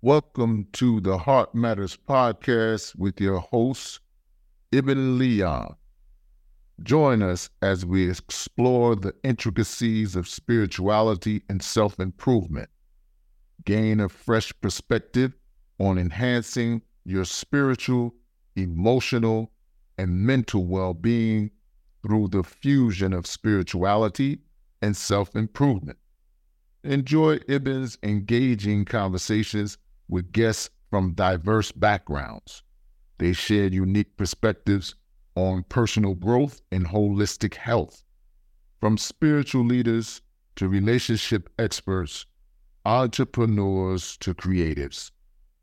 Welcome to the Heart Matters podcast with your host, Ibn Leon. Join us as we explore the intricacies of spirituality and self improvement. Gain a fresh perspective on enhancing your spiritual, emotional, and mental well being through the fusion of spirituality and self improvement. Enjoy Ibn's engaging conversations with guests from diverse backgrounds. They shared unique perspectives on personal growth and holistic health. From spiritual leaders to relationship experts, entrepreneurs to creatives,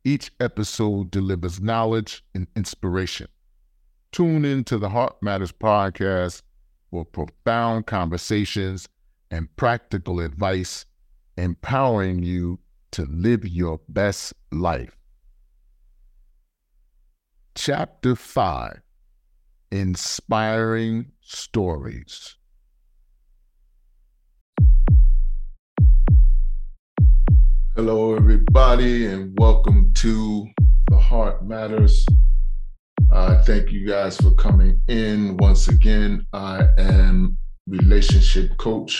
each episode delivers knowledge and inspiration. Tune in to the Heart Matters podcast for profound conversations and practical advice, empowering you to live your best life. Chapter 5 Inspiring Stories. Hello, everybody, and welcome to The Heart Matters. Uh, thank you guys for coming in once again. I am relationship coach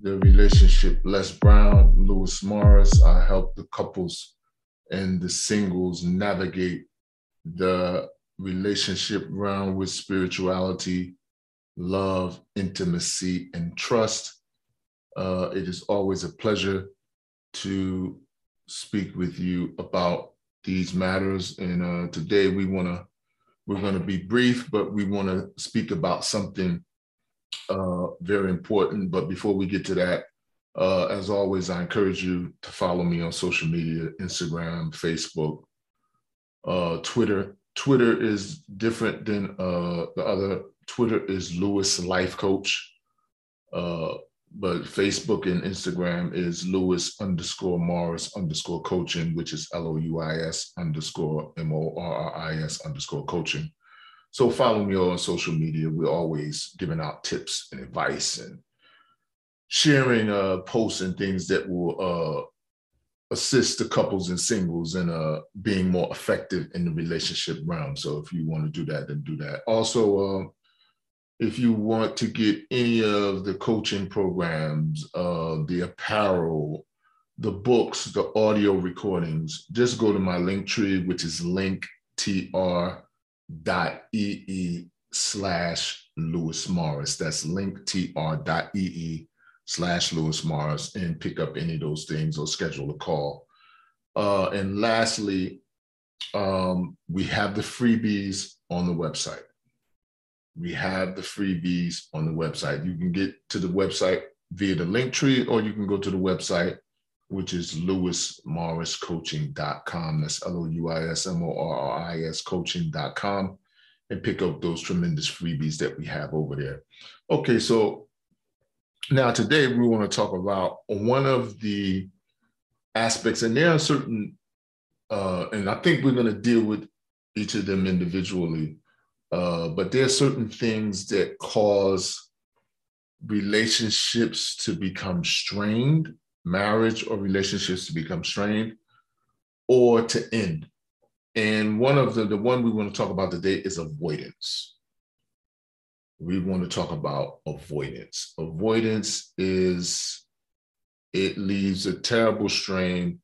the relationship Les Brown, Louis Morris. I help the couples and the singles navigate the relationship round with spirituality, love, intimacy, and trust. Uh, it is always a pleasure to speak with you about these matters. And uh, today we want to, we're going to be brief, but we want to speak about something uh, very important. But before we get to that, uh, as always, I encourage you to follow me on social media Instagram, Facebook, uh, Twitter. Twitter is different than uh, the other. Twitter is Louis Life Coach. Uh, but Facebook and Instagram is Louis underscore Morris underscore coaching, which is L O U I S underscore M O R R I S underscore coaching. So follow me on social media. We're always giving out tips and advice and sharing uh, posts and things that will uh, assist the couples and singles in uh, being more effective in the relationship realm. So if you want to do that, then do that. Also, uh, if you want to get any of the coaching programs, uh, the apparel, the books, the audio recordings, just go to my link tree, which is linktr dot ee slash Louis Morris. That's linktr dot ee slash Louis Morris and pick up any of those things or schedule a call. Uh, and lastly, um, we have the freebies on the website. We have the freebies on the website. You can get to the website via the link tree, or you can go to the website which is louismorriscoaching.com. That's L O U I S M O R R I S coaching.com and pick up those tremendous freebies that we have over there. Okay, so now today we want to talk about one of the aspects, and there are certain, uh, and I think we're going to deal with each of them individually, uh, but there are certain things that cause relationships to become strained marriage or relationships to become strained or to end. And one of the, the one we want to talk about today is avoidance. We want to talk about avoidance. Avoidance is, it leaves a terrible strain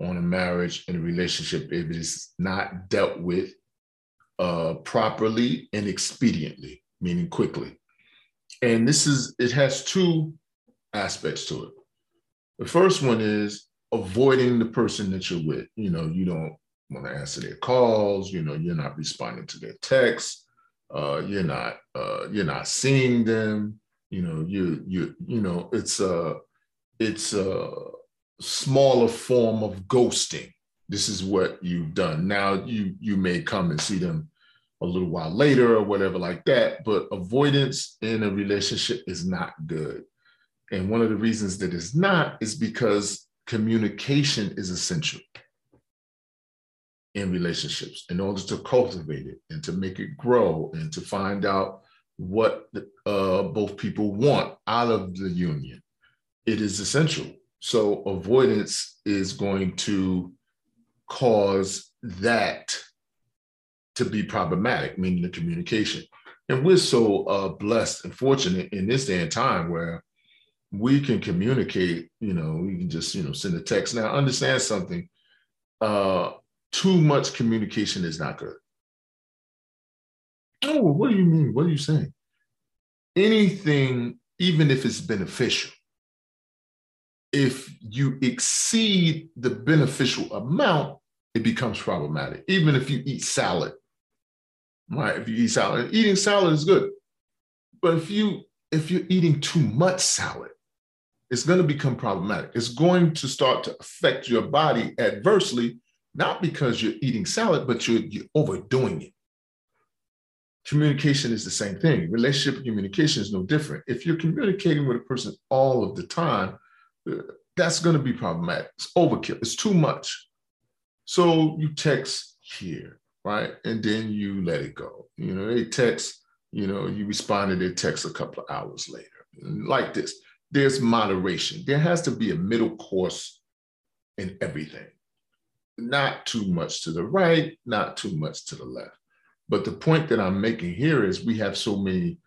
on a marriage and a relationship if it is not dealt with uh, properly and expediently, meaning quickly. And this is, it has two aspects to it. The first one is avoiding the person that you're with. You know, you don't want to answer their calls. You know, you're not responding to their texts. Uh, you're not uh, you're not seeing them. You know, you you you know, it's a it's a smaller form of ghosting. This is what you've done. Now you you may come and see them a little while later or whatever like that, but avoidance in a relationship is not good. And one of the reasons that it's not is because communication is essential in relationships in order to cultivate it and to make it grow and to find out what uh, both people want out of the union. It is essential. So avoidance is going to cause that to be problematic, meaning the communication. And we're so uh, blessed and fortunate in this day and time where we can communicate, you know, we can just, you know, send a text. Now, understand something. Uh, too much communication is not good. Oh, what do you mean? What are you saying? Anything, even if it's beneficial, if you exceed the beneficial amount, it becomes problematic. Even if you eat salad, right? If you eat salad, eating salad is good. But if you if you're eating too much salad, it's going to become problematic. It's going to start to affect your body adversely, not because you're eating salad, but you're, you're overdoing it. Communication is the same thing. Relationship communication is no different. If you're communicating with a person all of the time, uh, that's going to be problematic. It's overkill. It's too much. So you text here, right? And then you let it go. You know, they text, you know, you respond to their text a couple of hours later. Like this there's moderation. There has to be a middle course in everything. Not too much to the right, not too much to the left. But the point that I'm making here is we have so many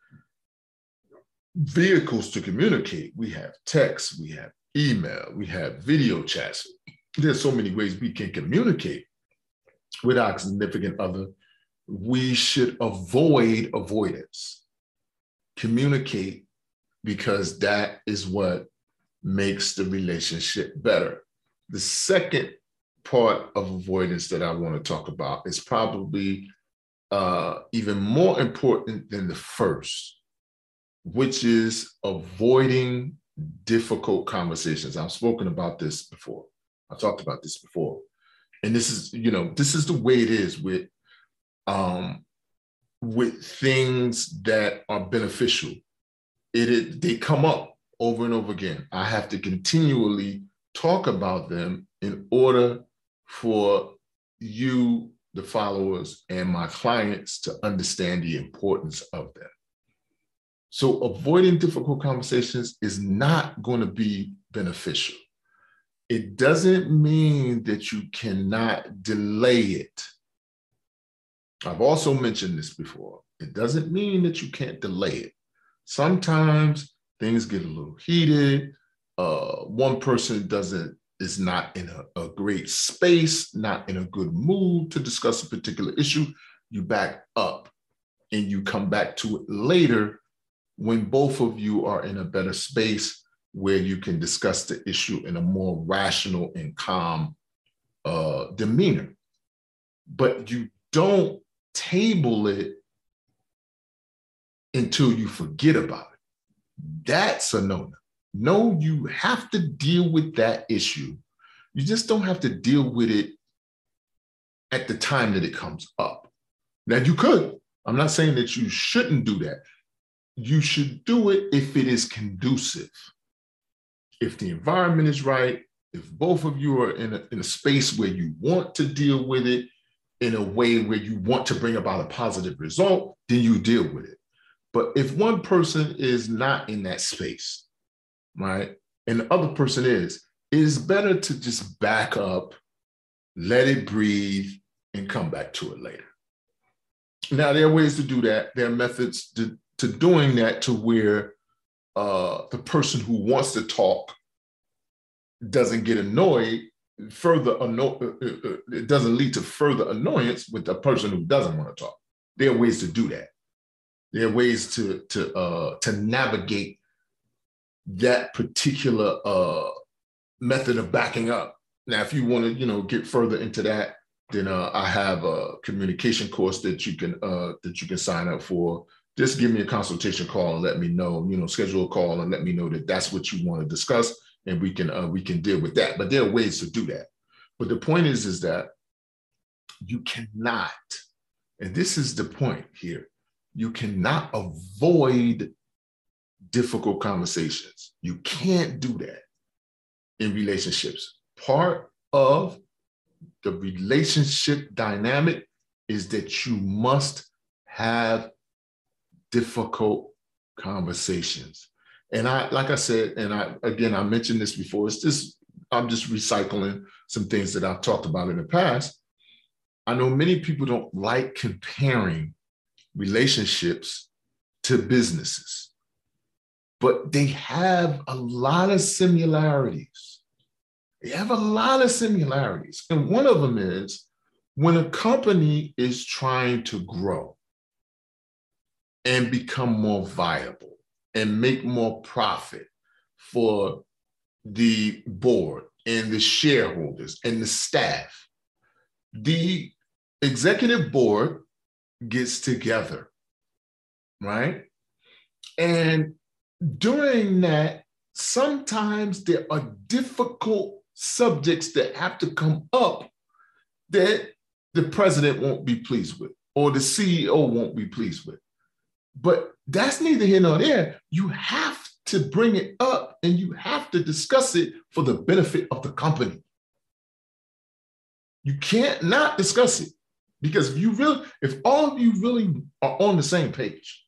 vehicles to communicate. We have text, we have email, we have video chats. There's so many ways we can communicate with our significant other. We should avoid avoidance. Communicate because that is what makes the relationship better. The second part of avoidance that I want to talk about is probably uh, even more important than the first, which is avoiding difficult conversations. I've spoken about this before. I've talked about this before. And this is, you know, this is the way it is with um with things that are beneficial it, it they come up over and over again. I have to continually talk about them in order for you, the followers, and my clients to understand the importance of them. So, avoiding difficult conversations is not going to be beneficial. It doesn't mean that you cannot delay it. I've also mentioned this before. It doesn't mean that you can't delay it. Sometimes things get a little heated. Uh, one person doesn't is not in a, a great space, not in a good mood to discuss a particular issue. You back up and you come back to it later when both of you are in a better space where you can discuss the issue in a more rational and calm uh, demeanor. But you don't table it until you forget about it. That's a no no. No, you have to deal with that issue. You just don't have to deal with it at the time that it comes up. Now, you could. I'm not saying that you shouldn't do that. You should do it if it is conducive. If the environment is right, if both of you are in a, in a space where you want to deal with it in a way where you want to bring about a positive result, then you deal with it. But if one person is not in that space, right, and the other person is, it is better to just back up, let it breathe, and come back to it later. Now, there are ways to do that. There are methods to, to doing that to where uh, the person who wants to talk doesn't get annoyed further anno- uh, uh, uh, it doesn't lead to further annoyance with the person who doesn't want to talk there are ways to do that there are ways to to uh, to navigate that particular uh, method of backing up. Now, if you want to, you know, get further into that, then uh, I have a communication course that you can uh, that you can sign up for. Just give me a consultation call and let me know. You know, schedule a call and let me know that that's what you want to discuss, and we can uh, we can deal with that. But there are ways to do that. But the point is, is that you cannot, and this is the point here you cannot avoid difficult conversations. You can't do that in relationships. Part of the relationship dynamic is that you must have difficult conversations. And I, like I said, and I again I mentioned this before. It's just I'm just recycling some things that I've talked about in the past. I know many people don't like comparing relationships to businesses, but they have a lot of similarities. They have a lot of similarities. And one of them is when a company is trying to grow and become more viable and make more profit for the board and the shareholders and the staff, the executive board gets together, right? And during that, sometimes there are difficult subjects that have to come up that the president won't be pleased with or the CEO won't be pleased with. But that's neither here nor there. You have to bring it up and you have to discuss it for the benefit of the company. You can't not discuss it because if you really, if all of you really are on the same page,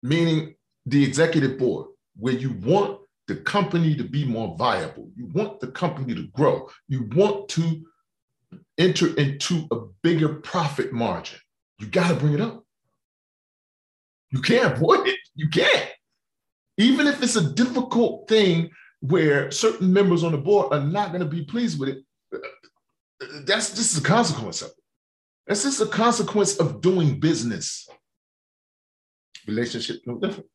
meaning the executive board, where you want the company to be more viable, you want the company to grow, you want to enter into a bigger profit margin, you got to bring it up. You can't avoid it. You can't. Even if it's a difficult thing where certain members on the board are not going to be pleased with it, that's just a consequence of it. That's just a consequence of doing business. Relationship, no different.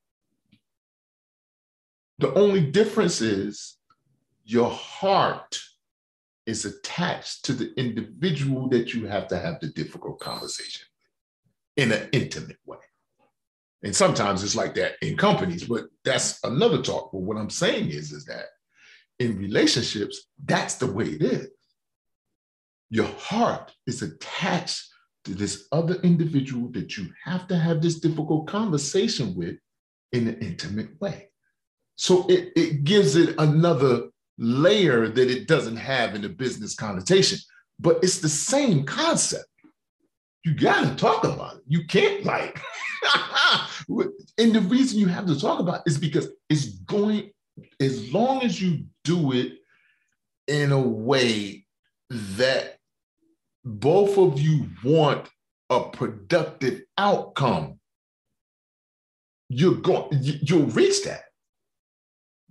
The only difference is your heart is attached to the individual that you have to have the difficult conversation in an intimate way. And sometimes it's like that in companies, but that's another talk. But what I'm saying is, is that in relationships, that's the way it is. Your heart is attached to this other individual that you have to have this difficult conversation with in an intimate way. So it, it gives it another layer that it doesn't have in the business connotation, but it's the same concept. You got to talk about it. You can't like, and the reason you have to talk about it is because it's going, as long as you do it in a way that both of you want a productive outcome, you're going, you'll reach that.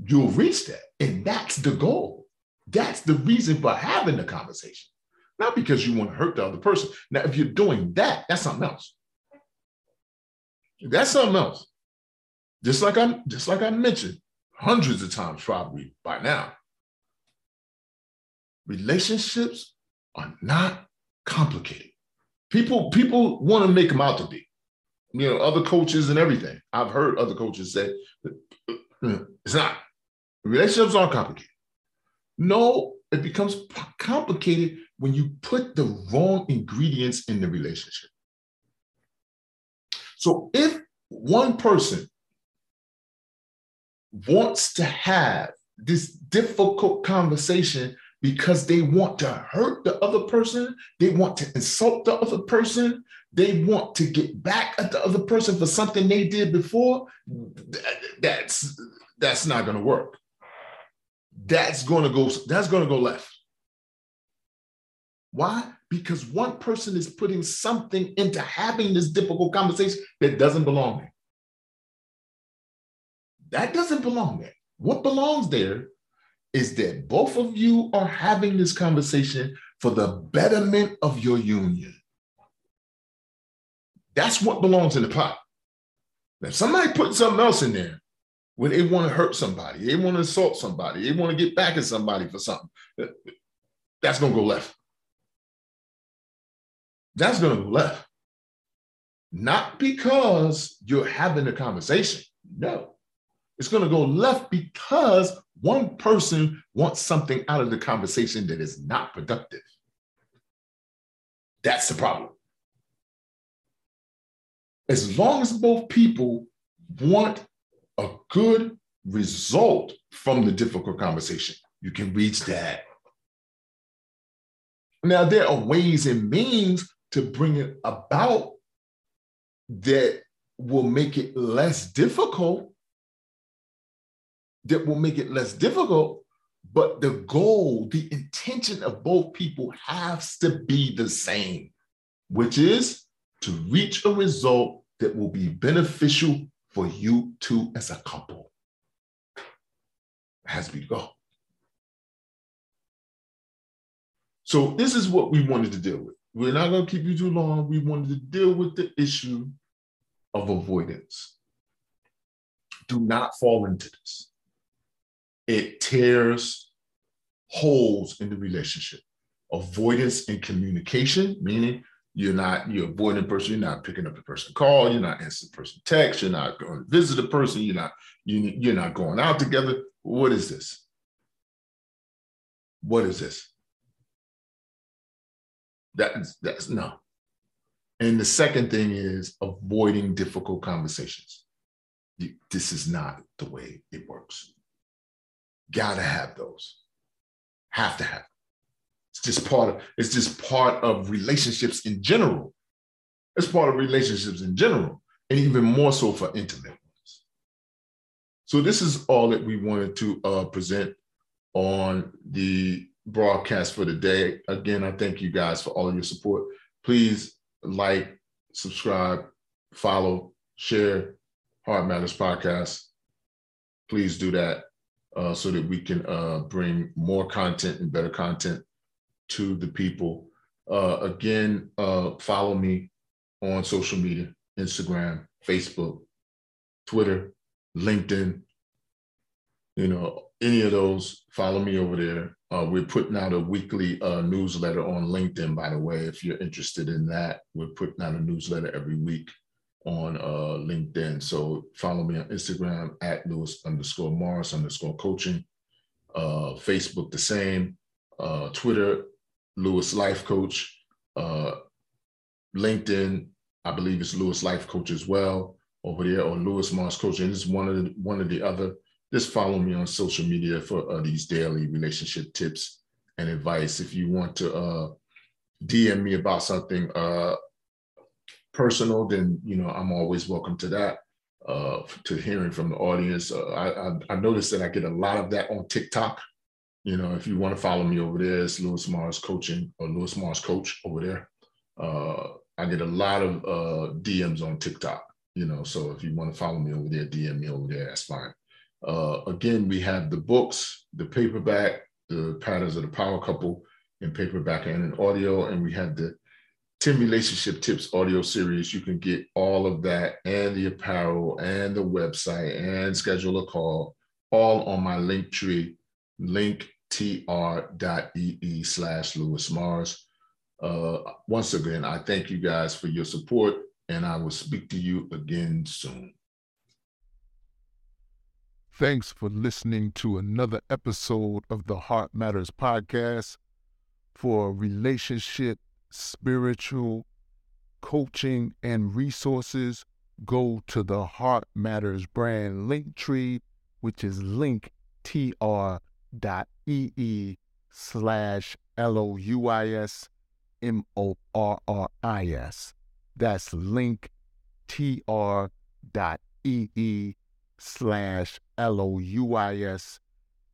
You'll reach that. And that's the goal. That's the reason for having the conversation. Not because you want to hurt the other person. Now, if you're doing that, that's something else. That's something else. Just like I'm just like I mentioned hundreds of times probably by now. Relationships are not complicated. People, people want to make them out to be. You know, other coaches and everything. I've heard other coaches say it's not. Relationships aren't complicated. No, it becomes complicated when you put the wrong ingredients in the relationship. So if one person wants to have this difficult conversation because they want to hurt the other person, they want to insult the other person, they want to get back at the other person for something they did before, that's that's not going to work. That's going to go that's going to go left. Why? Because one person is putting something into having this difficult conversation that doesn't belong there. That doesn't belong there. What belongs there is that both of you are having this conversation for the betterment of your union. That's what belongs in the pot. Now, if somebody put something else in there where they want to hurt somebody, they want to assault somebody, they want to get back at somebody for something, that's going to go left. That's going to go left. Not because you're having a conversation. No. It's going to go left because one person wants something out of the conversation that is not productive. That's the problem. As long as both people want a good result from the difficult conversation, you can reach that. Now, there are ways and means to bring it about that will make it less difficult that will make it less difficult, but the goal, the intention of both people has to be the same, which is to reach a result that will be beneficial for you two as a couple. Has to be the goal. So this is what we wanted to deal with. We're not going to keep you too long. We wanted to deal with the issue of avoidance. Do not fall into this. It tears holes in the relationship. Avoidance in communication, meaning you're not you're avoiding a person, you're not picking up the person call, you're not answering the person text, you're not going to visit the person, you're not you, you're not going out together. What is this? What is this? That's that's no. And the second thing is avoiding difficult conversations. This is not the way it works. Gotta have those. Have to have. It's just part of it's just part of relationships in general. It's part of relationships in general, and even more so for intimate ones. So this is all that we wanted to uh, present on the broadcast for the day. Again, I thank you guys for all of your support. Please like, subscribe, follow, share Heart Matters Podcast. Please do that uh, so that we can uh, bring more content and better content to the people. Uh, again, uh, follow me on social media Instagram, Facebook, Twitter, LinkedIn. You know, any of those, follow me over there. Uh, we're putting out a weekly uh, newsletter on LinkedIn, by the way. If you're interested in that, we're putting out a newsletter every week on uh, LinkedIn. So follow me on Instagram at Louis underscore Morris underscore coaching. Uh, Facebook, the same. Uh, Twitter, Louis Life Coach. Uh, LinkedIn, I believe it's Louis Life Coach as well over there, or Louis Morris Coaching. Is one of the, one of the other just follow me on social media for uh, these daily relationship tips and advice. If you want to uh, DM me about something uh, personal, then you know I'm always welcome to that. Uh, to hearing from the audience, uh, I, I, I noticed that I get a lot of that on TikTok. You know, if you want to follow me over there, it's Louis Morris Coaching or Louis Morris Coach over there. Uh, I get a lot of uh, DMs on TikTok. You know, so if you want to follow me over there, DM me over there. That's fine. Uh, again, we have the books, the paperback, the patterns of the power couple in paperback and in audio, and we have the 10 relationship tips audio series. You can get all of that and the apparel and the website and schedule a call all on my link tree, linktr.ee slash Louis Morris. Uh, once again, I thank you guys for your support, and I will speak to you again soon. Thanks for listening to another episode of the Heart Matters podcast. For relationship, spiritual, coaching, and resources, go to the Heart Matters brand link tree, which is linktr.ee slash L O U I S M O R R I S. That's linktr.ee slash L O U I S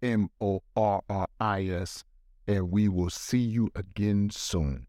M O R R I S, and we will see you again soon.